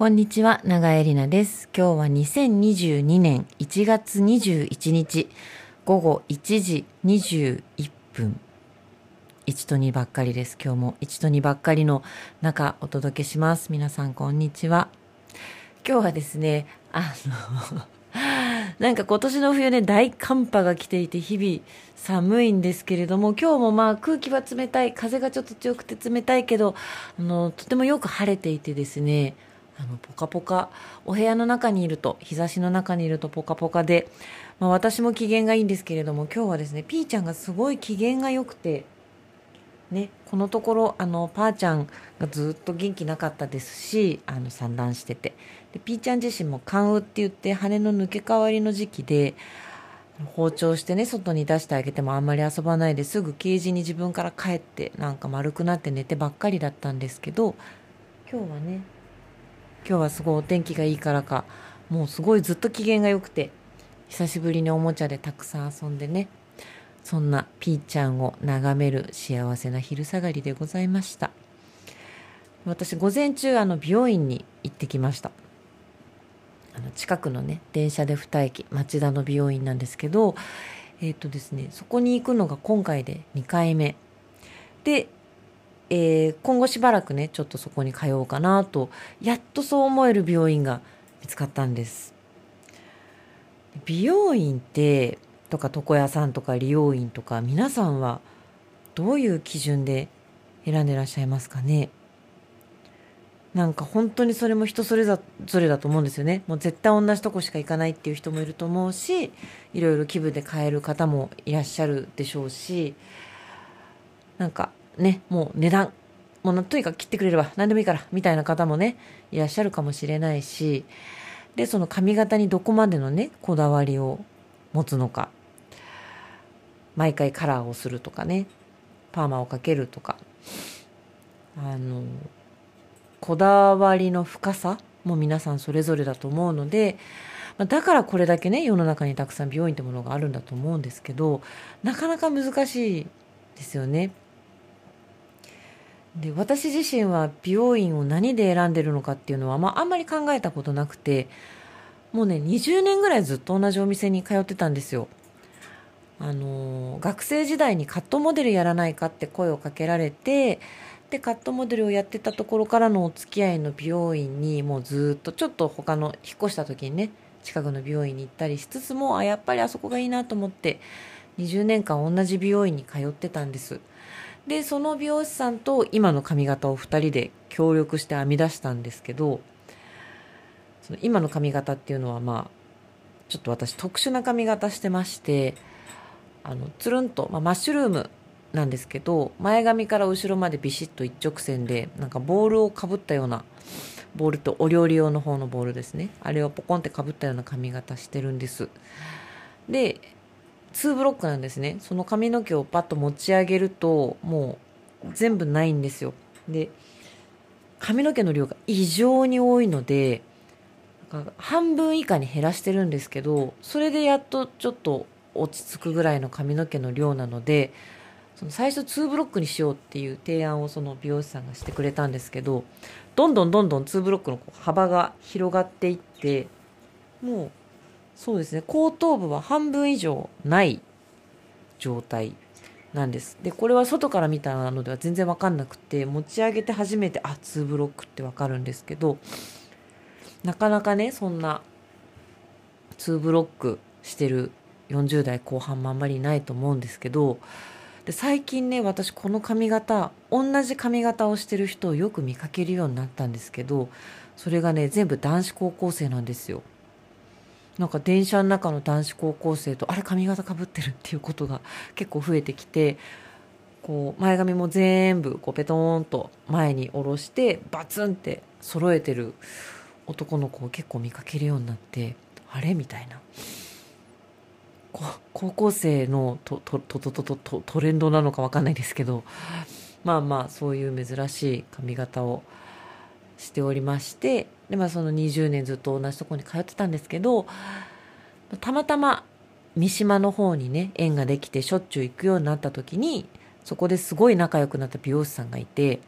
こんにちは、長江里奈です。今日は2022年1月21日午後1時21分。1と2ばっかりです。今日も1と2ばっかりの中お届けします。皆さんこんにちは。今日はですね、あの、なんか今年の冬ね、大寒波が来ていて日々寒いんですけれども、今日もまあ空気は冷たい、風がちょっと強くて冷たいけど、あの、とてもよく晴れていてですね、あの、ポカポカ、お部屋の中にいると、日差しの中にいるとポカポカで、まあ私も機嫌がいいんですけれども、今日はですね、ピーちゃんがすごい機嫌が良くて、ね、このところあのパーちゃんがずっと元気なかったですしあの産卵してて。でピーちゃん自身も寒雨って言って羽の抜け替わりの時期で包丁してね外に出してあげてもあんまり遊ばないですぐケージに自分から帰ってなんか丸くなって寝てばっかりだったんですけど今日はね今日はすごいお天気がいいからか。もうすごいずっと機嫌が良くて久しぶりにおもちゃでたくさん遊んでね。そんなピーちゃんを眺める幸せな昼下がりでございました。私午前中あの美容院に行ってきました。あの近くのね電車で2駅町田の美容院なんですけどえっ、とですねそこに行くのが今回で2回目。で、えー今後しばらくねちょっとそこに通おうかなとやっとそう思える美容院が見つかったんです。美容院ってとか床屋さんとか理容院とか皆さんはどういう基準で選んでらっしゃいますかね。なんか本当にそれも人それぞれだと思うんですよね。もう絶対同じとこしか行かないっていう人もいると思うしいろいろ気分で変える方もいらっしゃるでしょうしなんかねもう値段もうとにかく切ってくれれば何でもいいからみたいな方もねいらっしゃるかもしれないしでその髪型にどこまでのねこだわりを持つのか毎回カラーをするとかねパーマをかけるとかあのこだわりの深さも皆さんそれぞれだと思うのでだからこれだけね世の中にたくさん美容院ってものがあるんだと思うんですけどなかなか難しいですよね。で私自身は美容院を何で選んでるのかっていうのは、まあ、あんまり考えたことなくてもうね20年ぐらいずっと同じお店に通ってたんですよ。あの学生時代にカットモデルやらないかって声をかけられてでカットモデルをやってたところからのお付き合いの美容院にもうずっとちょっと他の引っ越した時にね近くの美容院に行ったりしつつもあやっぱりあそこがいいなと思って20年間同じ美容院に通ってたんですでその美容師さんと今の髪型を2人で協力して編み出したんですけどその今の髪型っていうのはまあちょっと私特殊な髪型してましてあのつるんと、まあ、マッシュルームなんですけど前髪から後ろまでビシッと一直線でなんかボールをかぶったようなボールとお料理用の方のボールですね。あれをポコンってかぶったような髪型してるんです。で2ブロックなんですね。その髪の毛をパッと持ち上げるともう全部ないんですよ。で髪の毛の量が異常に多いので半分以下に減らしてるんですけどそれでやっとちょっと落ち着くぐらいの髪の毛の量なのでその最初2ブロックにしようっていう提案をその美容師さんがしてくれたんですけどどんどんどんどん2ブロックの幅が広がっていってもうそうですね。後頭部は半分以上ない状態なんです。でこれは外から見たのでは全然分かんなくて持ち上げて初めてあ2ブロックって分かるんですけどなかなかねそんな2ブロックしてる40代後半もあんまりないと思うんですけどで最近ね私この髪型同じ髪型をしてる人をよく見かけるようになったんですけどそれがね全部男子高校生なんですよ。なんか電車の中の男子高校生とあれ髪型かぶってるっていうことが結構増えてきてこう前髪も全部こうペトーンと前に下ろしてバツンって揃えてる男の子を結構見かけるようになってあれみたいな。高校生のととととととトレンドなのか分かんないですけどまあまあそういう珍しい髪型をしておりましてで、まあ、その20年ずっと同じとこに通ってたんですけどたまたま三島の方にね縁ができてしょっちゅう行くようになった時にそこですごい仲良くなった美容師さんがいて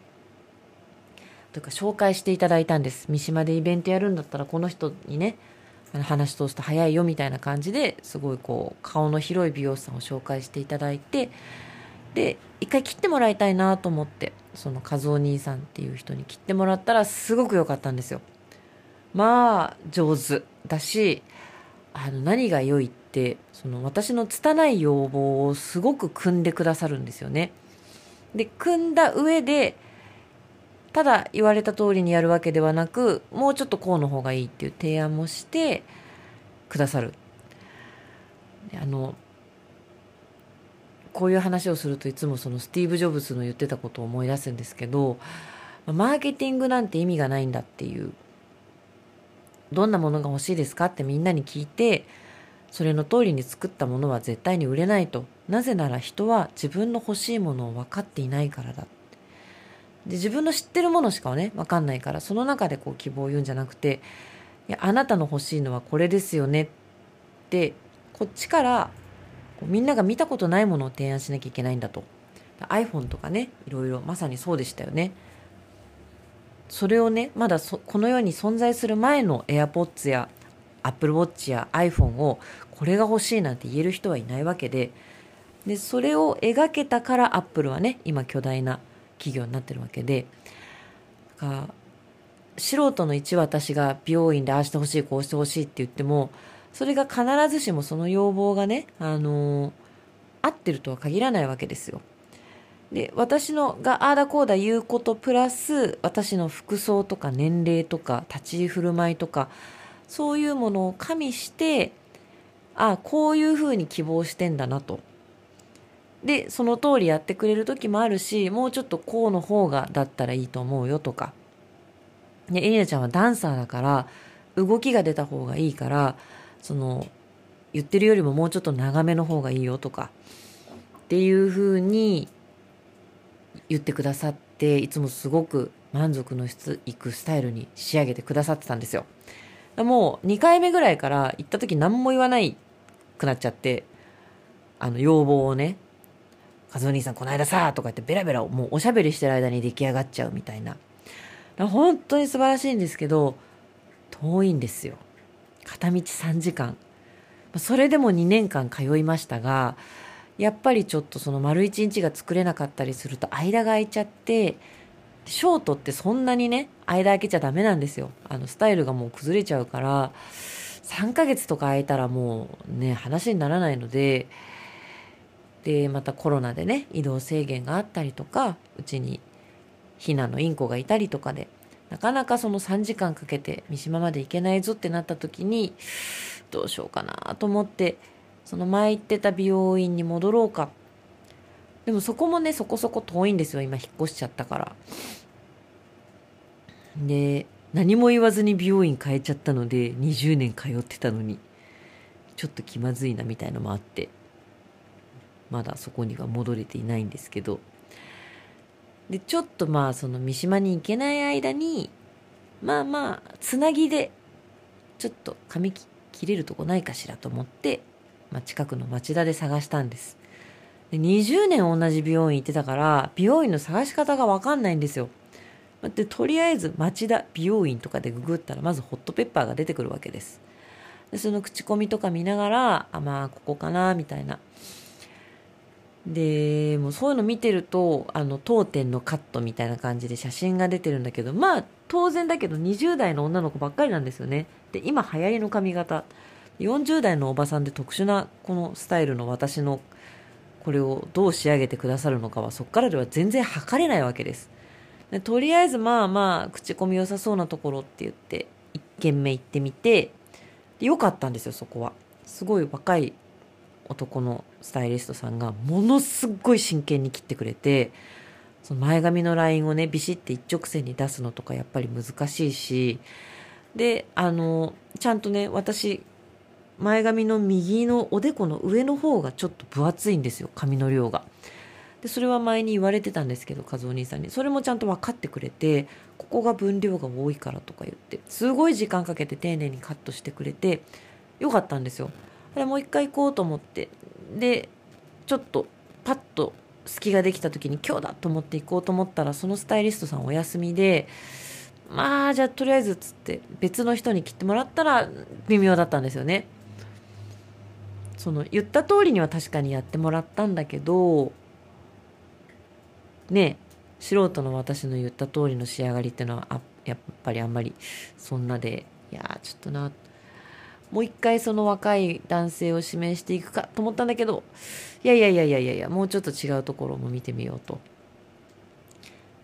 というか紹介していただいたんです。三島でイベントやるんだったらこの人にね話通すと早いよみたいな感じですごいこう顔の広い美容師さんを紹介していただいてで一回切ってもらいたいなと思ってその和夫兄さんっていう人に切ってもらったらすごく良かったんですよ。まあ上手だしあの何が良いってその私の拙い要望をすごく組んでくださるんですよね。で組んだ上でただ言われた通りにやるわけではなくもうちょっとこうの方がいいっていう提案もしてくださる。あのこういう話をするといつもそのスティーブ・ジョブズの言ってたことを思い出すんですけどマーケティングなんて意味がないんだっていうどんなものが欲しいですかってみんなに聞いてそれの通りに作ったものは絶対に売れないと。なぜなら人は自分の欲しいものを分かっていないからだで自分の知ってるものしかね分かんないからその中でこう希望を言うんじゃなくていやあなたの欲しいのはこれですよねってこっちからみんなが見たことないものを提案しなきゃいけないんだと。iPhone とかねいろいろまさにそうでしたよね。それをねまだこの世に存在する前の AirPods や Apple Watch や iPhone をこれが欲しいなんて言える人はいないわけで。でそれを描けたから Apple はね今巨大な企業になってるわけで。だから素人の一私が美容院でああしてほしいこうしてほしいって言ってもそれが必ずしもその要望がね、あのー、合ってるとは限らないわけですよ。で私のがああだこうだ言うことプラス私の服装とか年齢とか立ち居振る舞いとかそういうものを加味してああこういうふうに希望してんだなとでその通りやってくれる時もあるしもうちょっとこうの方がだったらいいと思うよとかでエリナちゃんはダンサーだから動きが出た方がいいからその言ってるよりももうちょっと長めの方がいいよとかっていうふうに言ってくださっていつもすごく満足のいくスタイルに仕上げてくださってたんですよ。もう2回目ぐらいから行った時何も言わないくなっちゃってあの要望をね和夫兄さんこの間さとか言ってベラベラもうおしゃべりしてる間に出来上がっちゃうみたいな。本当に素晴らしいんですけど遠いんですよ。片道3時間。それでも2年間通いましたがやっぱりちょっとその丸1日が作れなかったりすると間が空いちゃってショートってそんなにね間空けちゃダメなんですよ。あのスタイルがもう崩れちゃうから3ヶ月とか空いたらもうね話にならないのででまたコロナでね移動制限があったりとかうちに避難のインコがいたりとかでなかなかその3時間かけて三島まで行けないぞってなった時にどうしようかなと思ってその前行ってた美容院に戻ろうか。でもそこもねそこそこ遠いんですよ。今引っ越しちゃったから。で何も言わずに美容院変えちゃったので20年通ってたのにちょっと気まずいなみたいのもあってまだそこには戻れていないんですけど。でちょっとまあその三島に行けない間にまあまあつなぎでちょっと髪切れるとこないかしらと思って、まあ、近くの町田で探したんです。で20年同じ美容院行ってたから美容院の探し方が分かんないんですよ。でとりあえず町田美容院とかでググったらまずホットペッパーが出てくるわけです。でその口コミとか見ながらあまあここかなみたいな。でもうそういうの見てるとあの当店のカットみたいな感じで写真が出てるんだけどまあ当然だけど20代の女の子ばっかりなんですよね。で今流行りの髪型。40代のおばさんで特殊なこのスタイルの私のこれをどう仕上げてくださるのかはそこからでは全然測れないわけです。でとりあえずまあまあ口コミ良さそうなところって言って1軒目行ってみて良かったんですよそこは。すごい若い男のスタイリストさんがものすごい真剣に切ってくれてその前髪のラインをねビシッて一直線に出すのとかやっぱり難しいしであのちゃんとね私前髪の右のおでこの上の方がちょっと分厚いんですよ髪の量が。でそれは前に言われてたんですけど和夫兄さんにそれもちゃんと分かってくれてここが分量が多いからとか言ってすごい時間かけて丁寧にカットしてくれてよかったんですよ。あれもう一回行こうと思って。でちょっとパッと隙ができた時に今日だと思って行こうと思ったらそのスタイリストさんお休みでまあじゃあとりあえずつって別の人に切ってもらったら微妙だったんですよね。その言った通りには確かにやってもらったんだけどね素人の私の言った通りの仕上がりっていうのはやっぱりあんまりそんなでいやちょっとなっもう一回その若い男性を指名していくかと思ったんだけどいやいやいやいやいやいやもうちょっと違うところも見てみようと。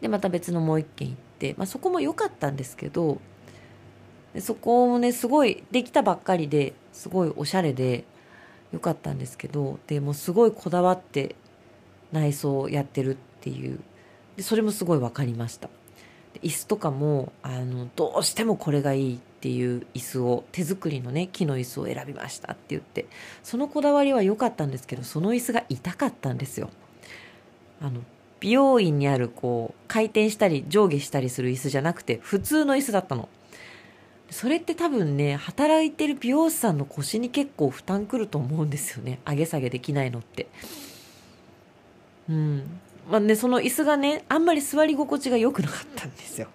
でまた別のもう一軒行って、まあ、そこも良かったんですけどでそこもねすごいできたばっかりですごいおしゃれで良かったんですけどでもすごいこだわって内装をやってるっていう。でそれもすごい分かりました。椅子とかもあのどうしてもこれがいい。っていう椅子を手作りのね木の椅子を選びましたって言ってそのこだわりは良かったんですけどその椅子が痛かったんですよ。あの美容院にあるこう回転したり上下したりする椅子じゃなくて普通の椅子だったの。それって多分ね働いてる美容師さんの腰に結構負担くると思うんですよね。上げ下げできないのって。うん。まあね、その椅子がねあんまり座り心地が良くなかったんですよ。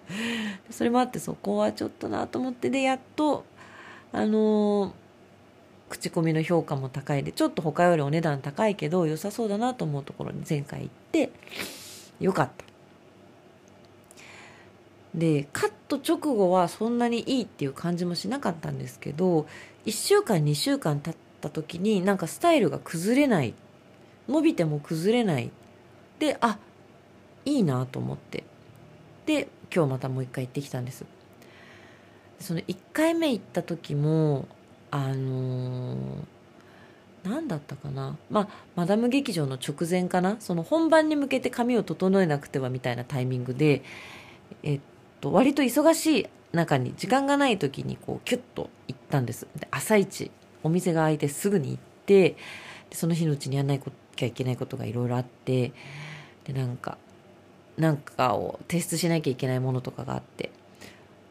それもあってそこはちょっとなと思ってでやっとあのー、口コミの評価も高いでちょっと他よりお値段高いけど良さそうだなと思うところに前回行ってよかった。でカット直後はそんなにいいっていう感じもしなかったんですけど1週間2週間経った時になんかスタイルが崩れない。伸びても崩れない。であいいなと思って。で今日またもう一回行ってきたんです。その1回目行った時もあのー、何だったかな。まあマダム劇場の直前かな。その本番に向けて髪を整えなくてはみたいなタイミングでえっと割と忙しい中に時間がない時にこうキュッと行ったんです。で朝一お店が開いてすぐに行ってその日のうちにやんないこときゃいけないことがいろいろあってでなんかなんかを提出しなきゃいけないものとかがあって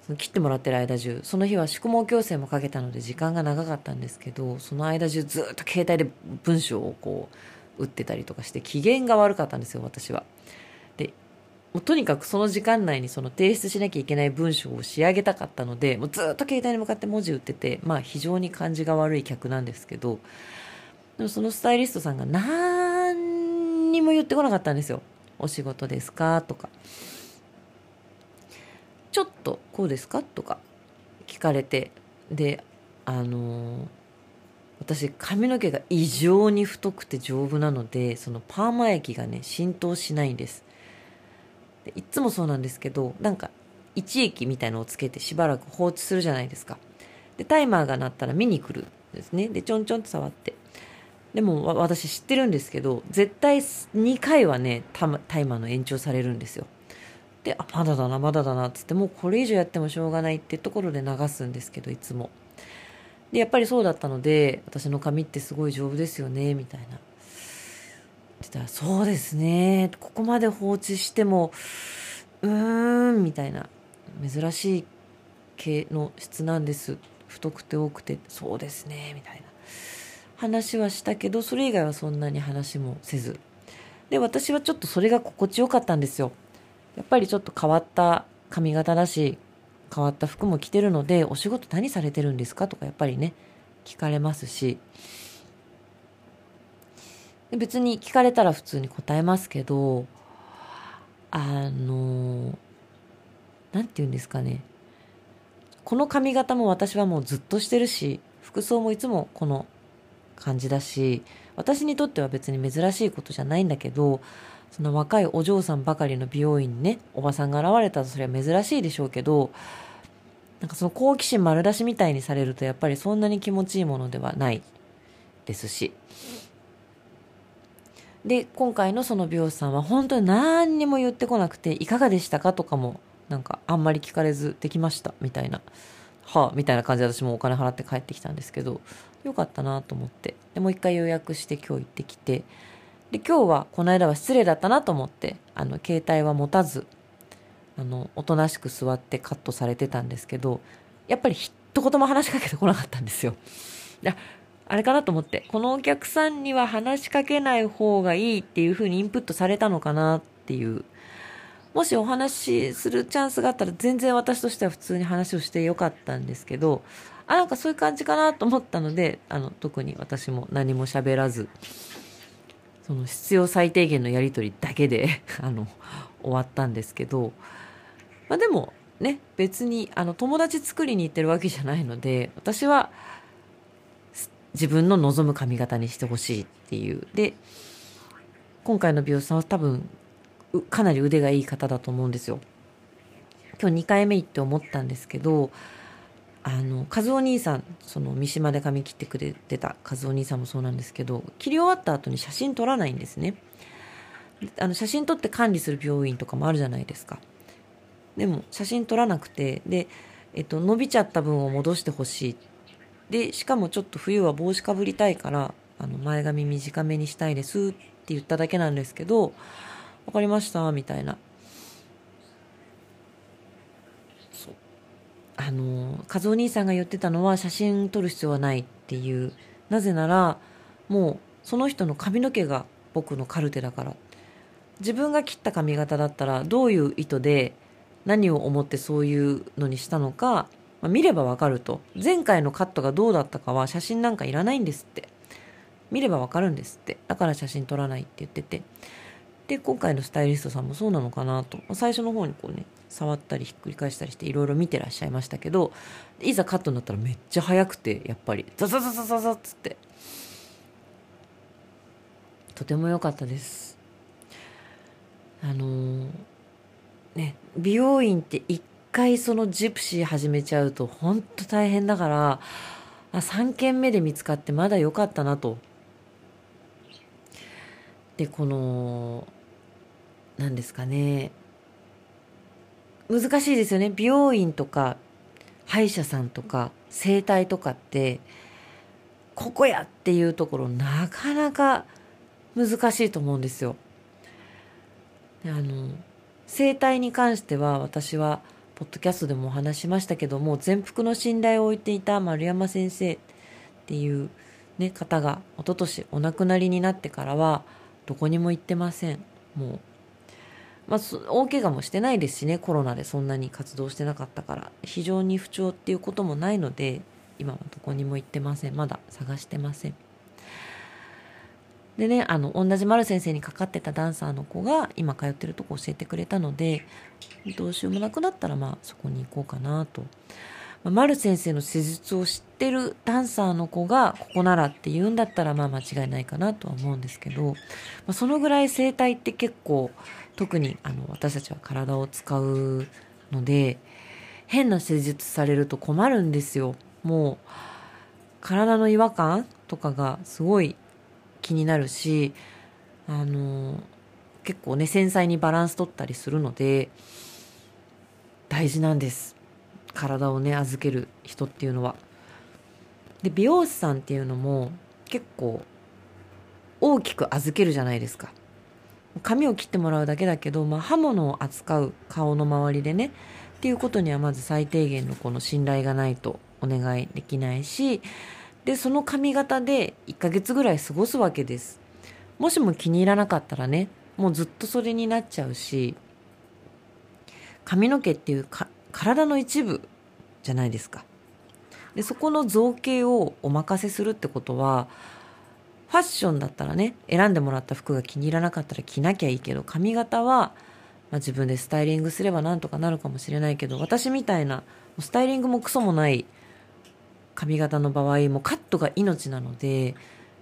その切ってもらってる間中その日は宿毛矯正もかけたので時間が長かったんですけどその間中ずっと携帯で文章をこう打ってたりとかして機嫌が悪かったんですよ私は。でもうとにかくその時間内にその提出しなきゃいけない文章を仕上げたかったのでもうずっと携帯に向かって文字打っててまあ非常に感じが悪い客なんですけどでもそのスタイリストさんが何にも言ってこなかったんですよ。お仕事ですか？とか。ちょっとこうですか？とか。聞かれて。であの私髪の毛が異常に太くて丈夫なのでそのパーマ液がね浸透しないんです。でいつもそうなんですけどなんか一液みたいのをつけてしばらく放置するじゃないですか。でタイマーが鳴ったら見に来るんですね。でちょんちょんって触って。でも私知ってるんですけど絶対2回はねタイマーの延長されるんですよ。であまだだなまだだなっつってもうこれ以上やってもしょうがないってところで流すんですけどいつも。でやっぱりそうだったので私の髪ってすごい丈夫ですよねみたいな。ってたらそうですねここまで放置してもうーんみたいな。珍しい毛の質なんです。太くて多くてそうですねみたいな。話はしたけどそれ以外はそんなに話もせず。で私はちょっとそれが心地よかったんですよ。やっぱりちょっと変わった髪型だし変わった服も着てるのでお仕事何されてるんですかとかやっぱりね聞かれますし。で別に聞かれたら普通に答えますけどあの何て言うんですかね。この髪型も私はもうずっとしてるし服装もいつもこの感じだし私にとっては別に珍しいことじゃないんだけどその若いお嬢さんばかりの美容院にねおばさんが現れたらそれは珍しいでしょうけどなんかその好奇心丸出しみたいにされるとやっぱりそんなに気持ちいいものではないですし。で今回のその美容師さんは本当に何にも言ってこなくていかがでしたかとかもなんかあんまり聞かれずできましたみたいな。はあみたいな感じで私もお金払って帰ってきたんですけど。よかったなと思ってでもう一回予約して今日行ってきてで今日はこの間は失礼だったなと思ってあの携帯は持たずあのおとなしく座ってカットされてたんですけどやっぱり一言も話しかけてこなかったんですよ。あれかなと思って、このお客さんには話しかけない方がいいっていう風にインプットされたのかなっていう。もしお話しするチャンスがあったら全然私としては普通に話をしてよかったんですけど、あ、なんかそういう感じかなと思ったので、あの、特に私も何も喋らず、その必要最低限のやりとりだけで あの、終わったんですけど、まあでもね、別にあの友達作りに行ってるわけじゃないので、私は自分の望む髪型にしてほしいっていう。で、今回の美容師さんは多分、かなり腕がいい方だと思うんですよ。今日2回目行って思ったんですけど、あの、和夫兄さん、その三島で髪切ってくれてた和夫兄さんもそうなんですけど、切り終わった後に写真撮らないんですね。あの、写真撮って管理する病院とかもあるじゃないですか。でも、写真撮らなくて、で、えっと、伸びちゃった分を戻してほしい。で、しかもちょっと冬は帽子かぶりたいから、あの、前髪短めにしたいですって言っただけなんですけど、わかりましたみたいな。そう。あの、和夫兄さんが言ってたのは写真撮る必要はないっていう。なぜなら、もう、その人の髪の毛が僕のカルテだから。自分が切った髪型だったら、どういう意図で、何を思ってそういうのにしたのか、まあ、見ればわかると。前回のカットがどうだったかは写真なんかいらないんですって。見ればわかるんですって。だから写真撮らないって言ってて。で、今回のスタイリストさんもそうなのかなと。最初の方にこうね、触ったりひっくり返したりしていろいろ見てらっしゃいましたけど、いざカットになったらめっちゃ早くて、やっぱり、ザザザザザザっつって。とても良かったです。あのー、ね、美容院って一回そのジプシー始めちゃうと本当大変だから、あ、3軒目で見つかってまだ良かったなと。で、この、何ですかね。難しいですよね。美容院とか、歯医者さんとか、整体とかって、ここやっていうところなかなか難しいと思うんですよ。あの、整体に関しては私はポッドキャストでもお話しましたけども全幅の信頼を置いていた丸山先生っていう、ね、方が一昨年お亡くなりになってからはどこにも行ってませんもうまあ大怪我もしてないですしねコロナでそんなに活動してなかったから。非常に不調っていうこともないので今はどこにも行ってません。まだ探してません。でね、あの、同じ丸先生にかかってたダンサーの子が今通ってるとこ教えてくれたので、どうしようもなくなったらまあそこに行こうかなと。まあ、丸先生の施術を知ってるダンサーの子がここならって言うんだったらまあ間違いないかなとは思うんですけど、まあ、そのぐらい整体って結構特にあの私たちは体を使うので、変な施術されると困るんですよ。もう体の違和感とかがすごい気になるし、あの、結構ね、繊細にバランス取ったりするので、大事なんです。体をね、預ける人っていうのは。で、美容師さんっていうのも結構大きく預けるじゃないですか。髪を切ってもらうだけだけど、まあ、刃物を扱う顔の周りでね、っていうことにはまず最低限のこの信頼がないとお願いできないし、で、その髪型で1ヶ月ぐらい過ごすわけです。もしも気に入らなかったらね、もうずっとそれになっちゃうし、髪の毛っていうか体の一部じゃないですか。で、そこの造形をお任せするってことは、ファッションだったらね、選んでもらった服が気に入らなかったら着なきゃいいけど、髪型は、まあ、自分でスタイリングすればなんとかなるかもしれないけど、私みたいな、スタイリングもクソもない髪型の場合もカットが命なので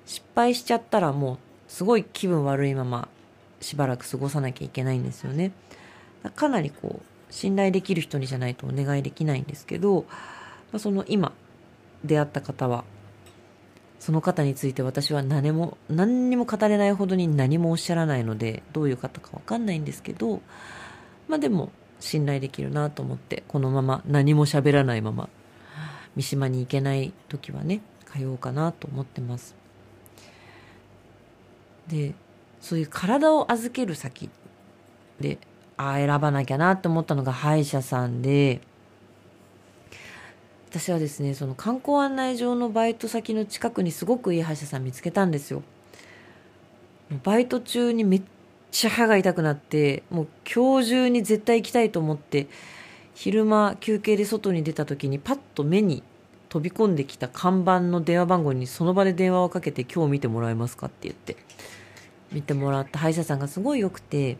失敗しちゃったらもうすごい気分悪いまましばらく過ごさなきゃいけないんですよね。かなりこう信頼できる人にじゃないとお願いできないんですけど、まあ、その今出会った方はその方について私は何も何にも語れないほどに何もおっしゃらないのでどういう方かわかんないんですけどまあでも信頼できるなと思ってこのまま何も喋らないまま三島に行けない時はね通おうかなと思ってます。でそういう体を預ける先でああ選ばなきゃなと思ったのが歯医者さんで私はですねその観光案内所のバイト先の近くにすごくいい歯医者さん見つけたんですよ。バイト中にめっちゃ歯が痛くなってもう今日中に絶対行きたいと思って昼間休憩で外に出た時にパッと目に飛び込んできた看板の電話番号にその場で電話をかけて今日見てもらえますかって言って見てもらった。歯医者さんがすごい良くて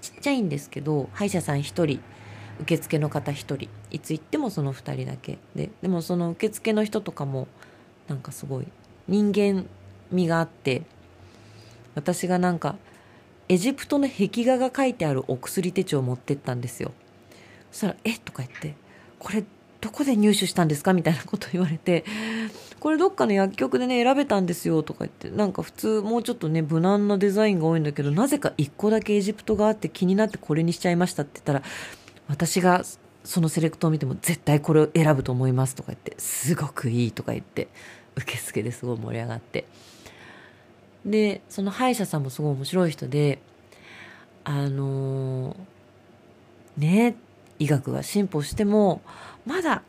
ちっちゃいんですけど歯医者さん1人受付の方1人。いつ行ってもその2人だけででもその受付の人とかもなんかすごい人間味があって私がなんかエジプトの壁画が書いてあるお薬手帳を持ってったんですよ。そしたら「え？とか言って「これどこで入手したんですか?」みたいなこと言われて「これどっかの薬局でね選べたんですよ」とか言ってなんか普通もうちょっとね無難なデザインが多いんだけどなぜか1個だけエジプトがあって気になってこれにしちゃいましたって言ったら私がそのセレクトを見ても絶対これを選ぶと思いますとか言ってすごくいいとか言って受付ですごい盛り上がって。でその歯医者さんもすごい面白い人であのー、ね医学が進歩してもまだ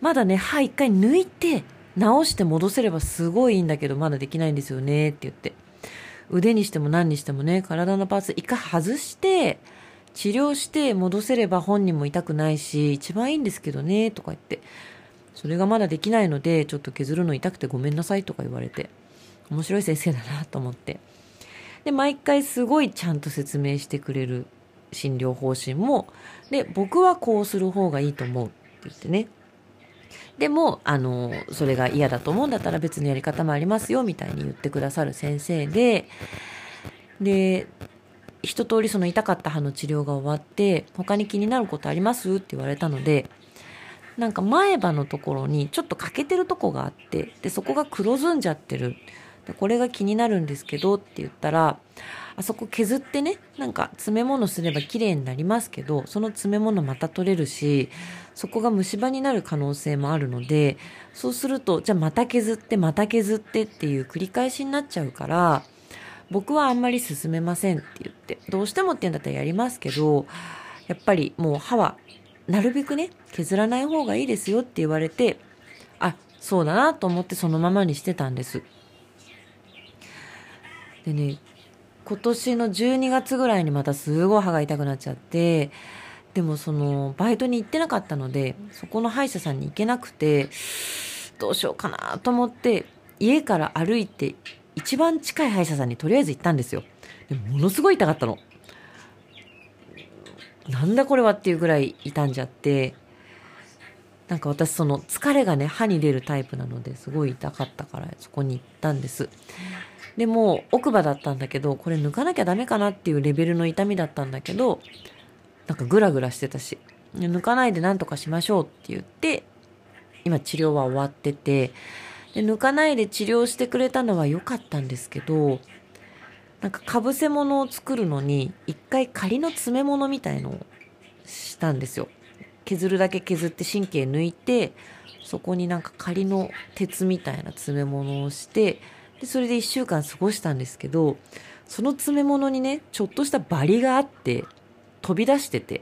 まだね歯一回抜いて直して戻せればすごいいいんだけどまだできないんですよねって言って。腕にしても何にしてもね体のパーツ一回外して治療して戻せれば本人も痛くないし一番いいんですけどねとか言って。それがまだできないのでちょっと削るの痛くてごめんなさいとか言われて。面白い先生だなと思って。で毎回すごいちゃんと説明してくれる診療方針もで僕はこうする方がいいと思うって言ってね。でもあのそれが嫌だと思うんだったら別のやり方もありますよみたいに言ってくださる先生でで一通りその痛かった歯の治療が終わって他に気になることあります？って言われたのでなんか前歯のところにちょっと欠けてるとこがあってでそこが黒ずんじゃってる。でこれが気になるんですけどって言ったらあそこ削ってねなんか詰め物すれば綺麗になりますけどその詰め物また取れるしそこが虫歯になる可能性もあるのでそうするとじゃあまた削ってまた削ってっていう繰り返しになっちゃうから僕はあんまり進めませんって言ってどうしてもって言うんだったらやりますけどやっぱりもう歯はなるべくね削らない方がいいですよって言われてあそうだなと思ってそのままにしてたんです。でね今年の12月ぐらいにまたすごい歯が痛くなっちゃってでもそのバイトに行ってなかったのでそこの歯医者さんに行けなくてどうしようかなと思って家から歩いて一番近い歯医者さんにとりあえず行ったんですよ。でものすごい痛かったの。なんだこれはっていうぐらい傷んじゃって。なんか私その疲れがね歯に出るタイプなのですごい痛かったからそこに行ったんです。でも奥歯だったんだけどこれ抜かなきゃダメかなっていうレベルの痛みだったんだけどなんかグラグラしてたし。抜かないで何とかしましょうって言って今治療は終わっててで抜かないで治療してくれたのは良かったんですけどなんかかぶせ物を作るのに一回仮の詰め物みたいのをしたんですよ。削るだけ削って神経抜いてそこになんか仮の鉄みたいな詰め物をしてでそれで1週間過ごしたんですけどその詰め物にねちょっとしたバリがあって飛び出してて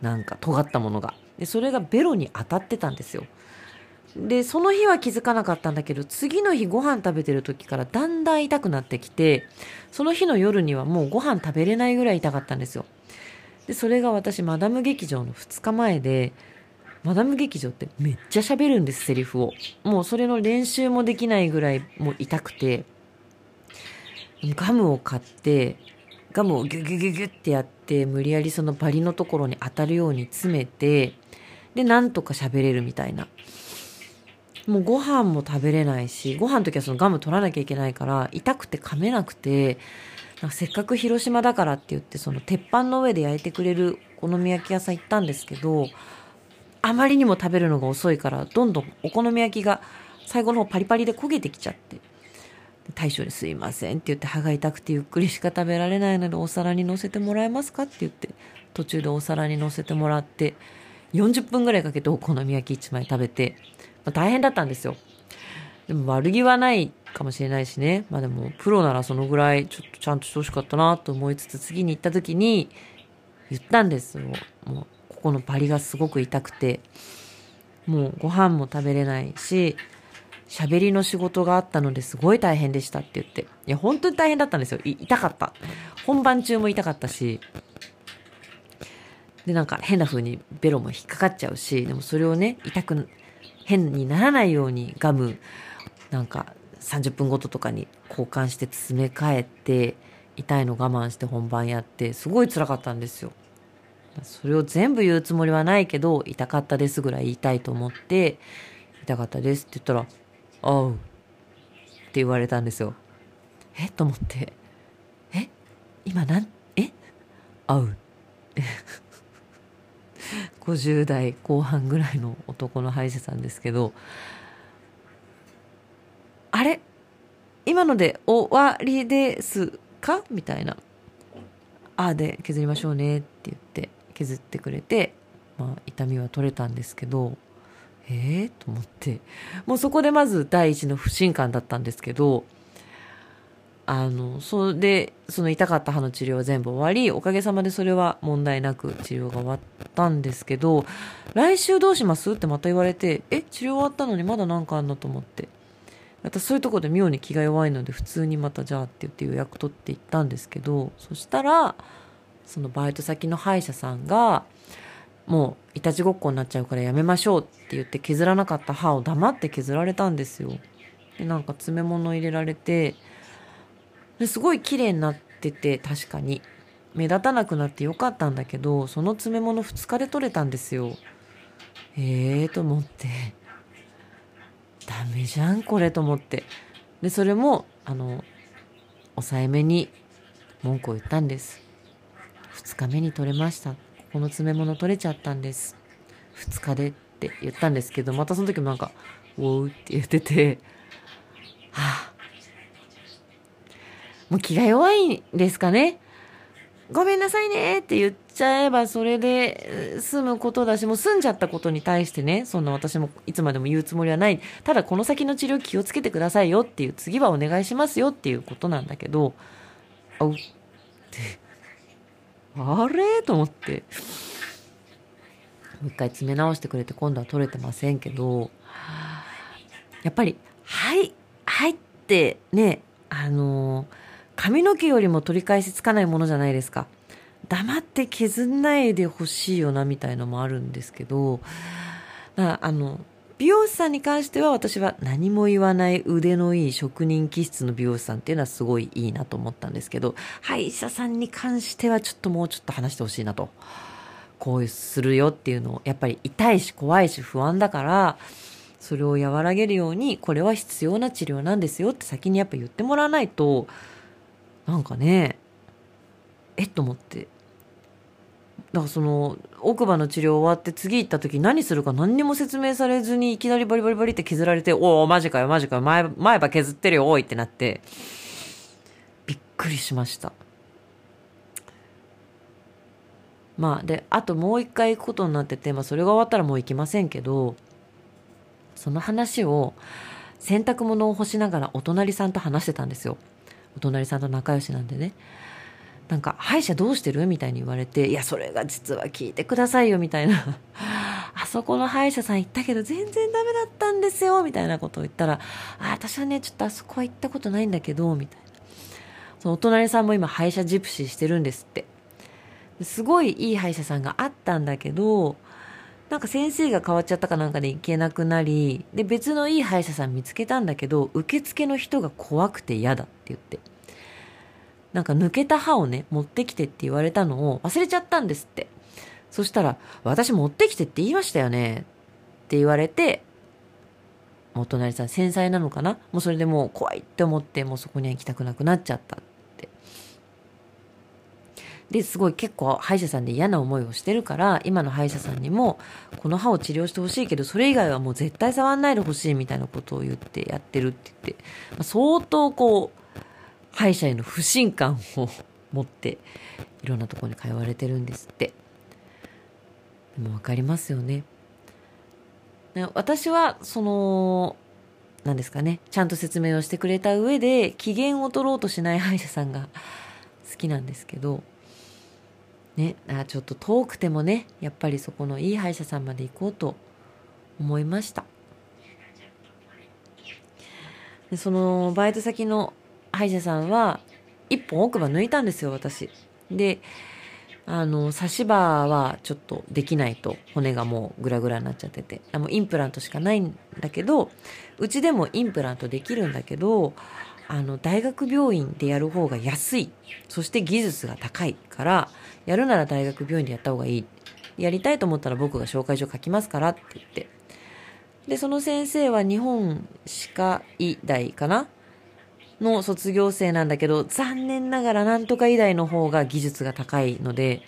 なんか尖ったものが。でそれがベロに当たってたんですよ。でその日は気づかなかったんだけど次の日ご飯食べてる時からだんだん痛くなってきてその日の夜にはもうご飯食べれないぐらい痛かったんですよ。でそれが私マダム劇場の2日前でマダム劇場ってめっちゃ喋るんですセリフを。もうそれの練習もできないぐらいもう痛くて。ガムを買ってガムをギュギュギュギュってやって無理やりそのバリのところに当たるように詰めてでなんとか喋れるみたいな。もうご飯も食べれないしご飯の時はそのガム取らなきゃいけないから痛くて噛めなくてなんかせっかく広島だからって言ってその鉄板の上で焼いてくれるお好み焼き屋さん行ったんですけどあまりにも食べるのが遅いからどんどんお好み焼きが最後の方パリパリで焦げてきちゃって大将に「すいません」って言って歯が痛くてゆっくりしか食べられないのでお皿に乗せてもらえますかって言って途中でお皿に乗せてもらって40分ぐらいかけてお好み焼き1枚食べて、まあ、大変だったんですよ。でも悪気はないかもしれないしね。まあでもプロならそのぐらいちょっとちゃんとしてほしかったなと思いつつ次に行った時に言ったんですよ。もうこのバリがすごく痛くて。もうご飯も食べれないし喋りの仕事があったのですごい大変でしたって言って。いや本当に大変だったんですよ。痛かった。本番中も痛かったし。でなんか変な風にベロも引っかかっちゃうしでもそれをね痛く変にならないようにガムなんか30分ごととかに交換して詰め替えて痛いの我慢して本番やってすごい辛かったんですよ。それを全部言うつもりはないけど痛かったですぐらい言いたいと思って痛かったですって言ったら「おう」って言われたんですよ。え？と思って「え？今なん？え？おう」50代後半ぐらいの男の歯医者さんですけどあれ？今ので終わりですか？みたいな。ああで削りましょうね。って言って削ってくれて、まあ、痛みは取れたんですけどええー、と思って。もうそこでまず第一の不信感だったんですけどあのそれでその痛かった歯の治療は全部終わりおかげさまでそれは問題なく治療が終わったんですけど来週どうしますってまた言われてえ治療終わったのにまだ何かあんのと思って。私そういうとこで妙に気が弱いので普通にまたじゃあって言って予約取って行ったんですけどそしたらそのバイト先の歯医者さんがもういたちごっこになっちゃうからやめましょうって言って削らなかった歯を黙って削られたんですよ。でなんか詰め物入れられてすごい綺麗になってて確かに。目立たなくなってよかったんだけどその詰め物2日で取れたんですよ。ええー、と思って。ダメじゃんこれと思って。でそれもあの抑えめに文句を言ったんです。2日目に取れました。ここの詰め物取れちゃったんです。2日でって言ったんですけどまたその時もなんか「おう」って言ってて。はあもう気が弱いんですかね。ごめんなさいねって言っちゃえばそれで済むことだし、もう済んじゃったことに対してね、そんな私もいつまでも言うつもりはない。ただこの先の治療気をつけてくださいよっていう、次はお願いしますよっていうことなんだけど、あうって、あれ？と思って、もう一回詰め直してくれて今度は取れてませんけど、やっぱり、はい、はいってね、あのー髪の毛よりも取り返しつかないものじゃないですか。黙って削んないでほしいよなみたいのもあるんですけど、あの、美容師さんに関しては私は何も言わない腕のいい職人気質の美容師さんっていうのはすごいいいなと思ったんですけど、歯医者さんに関してはちょっともうちょっと話してほしいなと。こうするよっていうのを、やっぱり痛いし怖いし不安だから、それを和らげるように、これは必要な治療なんですよって先にやっぱ言ってもらわないと、なんかねえっ？と思って。だからその奥歯の治療終わって次行った時何するか何にも説明されずにいきなりバリバリバリって削られて「おおマジかよマジかよ前前歯削ってるよおい」ってなって。びっくりしました。まあであともう一回行くことになってて、まあ、それが終わったらもう行きませんけどその話を洗濯物を干しながらお隣さんと話してたんですよ。お隣さんと仲良しなんでね。なんか「歯医者どうしてる?」みたいに言われて「いやそれが実は聞いてくださいよ」みたいな「あそこの歯医者さん行ったけど全然ダメだったんですよ」みたいなことを言ったら「あ私はねちょっとあそこは行ったことないんだけど」みたいな。そのお隣さんも今歯医者ジプシーしてるんですって。すごいいい歯医者さんがあったんだけどなんか先生が変わっちゃったかなんかで行けなくなり、で、別のいい歯医者さん見つけたんだけど、受付の人が怖くて嫌だって言って。なんか抜けた歯をね、持ってきてって言われたのを忘れちゃったんですって。そしたら、私持ってきてって言いましたよね。って言われて、お隣さん繊細なのかな？もうそれでもう怖いって思って、もうそこには行きたくなくなっちゃったですごい結構歯医者さんで嫌な思いをしてるから今の歯医者さんにもこの歯を治療してほしいけどそれ以外はもう絶対触んないでほしいみたいなことを言ってやってるって言って、まあ、相当こう歯医者への不信感を持っていろんなところに通われてるんですって。でも分かりますよね。私はその何ですかねちゃんと説明をしてくれた上で機嫌を取ろうとしない歯医者さんが好きなんですけどね、あちょっと遠くてもねやっぱりそこのいい歯医者さんまで行こうと思いました。でそのバイト先の歯医者さんは一本奥歯抜いたんですよ私。であの差し歯はちょっとできないと骨がもうグラグラになっちゃってて。あのインプラントしかないんだけどうちでもインプラントできるんだけどあの大学病院でやる方が安い。そして技術が高いからやるなら大学病院でやった方がいい。やりたいと思ったら僕が紹介状書きますからって言って。でその先生は日本歯科医大かな？の卒業生なんだけど残念ながらなんとか医大の方が技術が高いので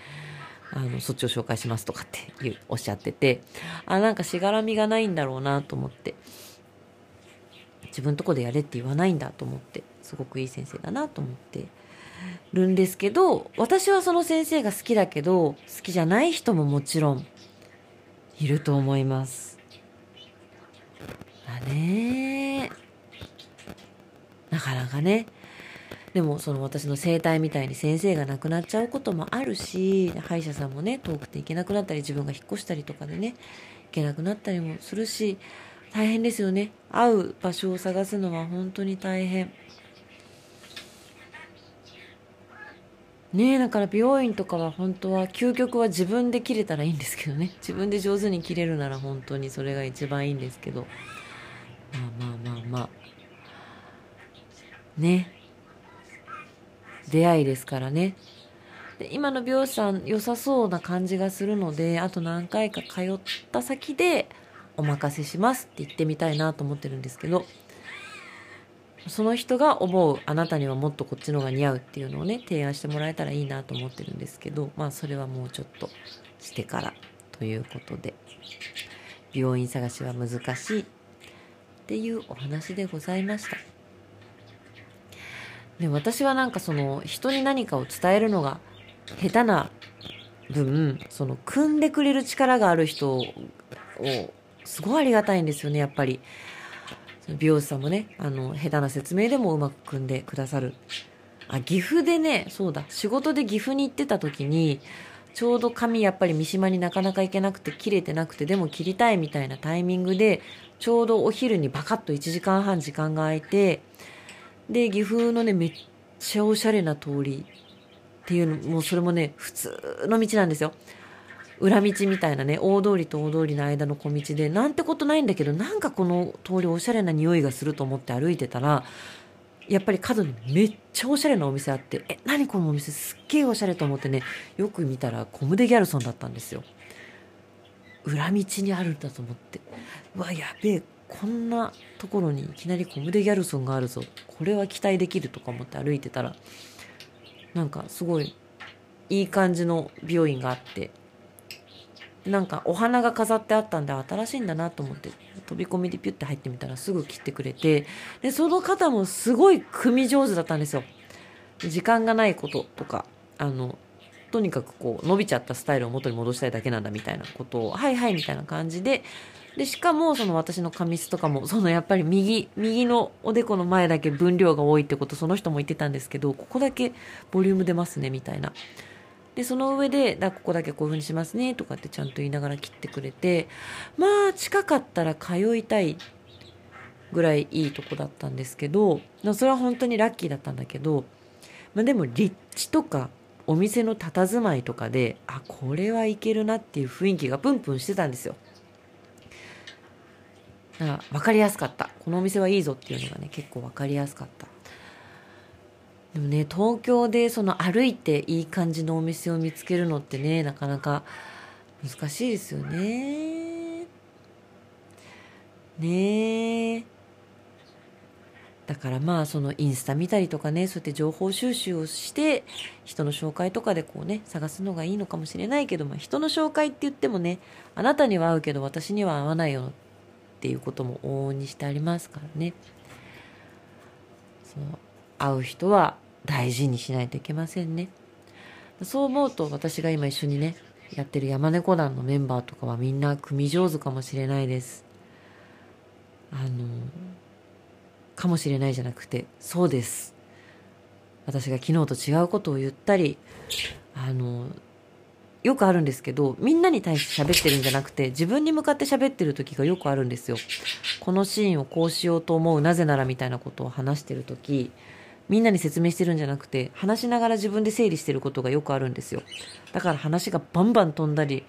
あのそっちを紹介しますとかっていうおっしゃってて。あなんかしがらみがないんだろうなと思って。自分とこでやれって言わないんだと思ってすごくいい先生だなと思って。るんですけど私はその先生が好きだけど好きじゃない人ももちろんいると思います。だね。なかなかね。でもその私の整体みたいに先生が亡くなっちゃうこともあるし歯医者さんもね遠くて行けなくなったり自分が引っ越したりとかでね行けなくなったりもするし大変ですよね。会う場所を探すのは本当に大変。ねえだから美容院とかは本当は究極は自分で切れたらいいんですけどね。自分で上手に切れるなら本当にそれが一番いいんですけど。まあまあまあまあ。ね。出会いですからね。で今の美容師さん良さそうな感じがするのであと何回か通った先でお任せしますって言ってみたいなと思ってるんですけどその人が思うあなたにはもっとこっちの方が似合うっていうのをね提案してもらえたらいいなと思ってるんですけどまあそれはもうちょっとしてからということで病院探しは難しいっていうお話でございました。で私はなんかその人に何かを伝えるのが下手な分その組んでくれる力がある人をすごいありがたいんですよねやっぱり。美容師さんもねあの下手な説明でもうまく組んでくださる。あ岐阜でねそうだ仕事で岐阜に行ってた時にちょうど髪やっぱり三島になかなか行けなくて切れてなくてでも切りたいみたいなタイミングでちょうどお昼にバカッと1時間半時間が空いてで岐阜のねめっちゃおしゃれな通りっていうのもうそれもね普通の道なんですよ。裏道みたいなね大通りと大通りの間の小道でなんてことないんだけどなんかこの通りおしゃれな匂いがすると思って歩いてたらやっぱり角にめっちゃおしゃれなお店あってえ何このお店すっげえおしゃれと思ってねよく見たらコムデ・ギャルソンだったんですよ。裏道にあるんだと思って。うわやべえこんなところにいきなりコムデ・ギャルソンがあるぞ。これは期待できるとか思って歩いてたらなんかすごいいい感じの美容院があってなんかお花が飾ってあったんで新しいんだなと思って飛び込みでピュッて入ってみたらすぐ切ってくれてでその方もすごい組上手だったんですよ。時間がないこととかあのとにかくこう伸びちゃったスタイルを元に戻したいだけなんだみたいなことをはいはいみたいな感じででしかもその私の髪質とかもそのやっぱり右右のおでこの前だけ分量が多いってことその人も言ってたんですけどここだけボリューム出ますねみたいな。でその上でだここだけこういう風にしますねとかってちゃんと言いながら切ってくれてまあ近かったら通いたいぐらいいいとこだったんですけどそれは本当にラッキーだったんだけど、まあ、でも立地とかお店の佇まいとかであこれはいけるなっていう雰囲気がプンプンしてたんですよ。だから分かりやすかった。このお店はいいぞっていうのがね結構分かりやすかった。でもね東京でその歩いていい感じのお店を見つけるのってねなかなか難しいですよね。ねえ。だからまあそのインスタ見たりとかねそうやって情報収集をして人の紹介とかでこうね探すのがいいのかもしれないけど、まあ、人の紹介って言ってもねあなたには合うけど私には合わないよっていうことも往々にしてありますからね。そう。会う人は大事にしないといけませんね。そう思うと私が今一緒にねやってる山猫団のメンバーとかはみんな組上手かもしれないです。あのかもしれないじゃなくてそうです。私が昨日と違うことを言ったりあのよくあるんですけど、みんなに対して喋ってるんじゃなくて、自分に向かって喋ってる時がよくあるんですよ。このシーンをこうしようと思う、なぜならみたいなことを話してる時、みんなに説明してるんじゃなくて、話しながら自分で整理してることがよくあるんですよ。だから話がバンバン飛んだり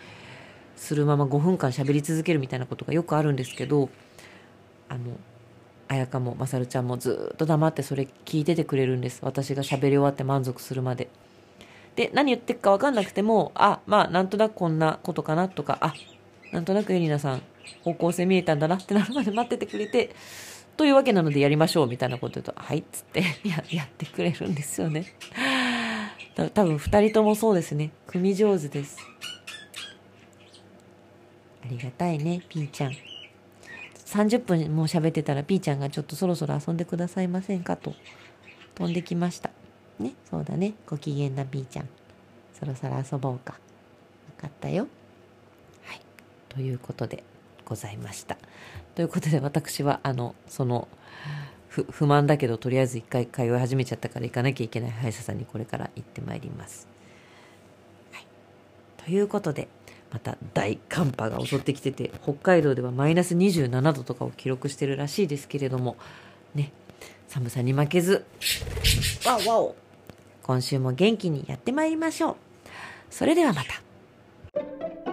するまま5分間喋り続けるみたいなことがよくあるんですけど、あの、彩香もまさるちゃんもずっと黙ってそれ聞いててくれるんです。私が喋り終わって満足するまで。で、何言ってるか分かんなくても、あ、まあ、なんとなくこんなことかなとか、あ、なんとなくエリナさん、方向性見えたんだなってなるまで待っててくれて、というわけなのでやりましょうみたいなこと言うと、はいっつって や、やってくれるんですよね。多分二人ともそうですね。組上手です。ありがたいね、ピーちゃん。30分もう喋ってたらピーちゃんがちょっとそろそろ遊んでくださいませんかと飛んできました。ね、そうだね。ご機嫌な B ちゃん。そろそろ遊ぼうか。分かったよ。はい。ということでございました。ということで私は、あの、その、不満だけど、とりあえず一回通い始めちゃったから行かなきゃいけない歯医者さんにこれから行ってまいります。はい。ということで、また大寒波が襲ってきてて、北海道ではマイナス27度とかを記録してるらしいですけれども、ね、寒さに負けず、わおわお今週も元気にやってまいりましょう。それではまた。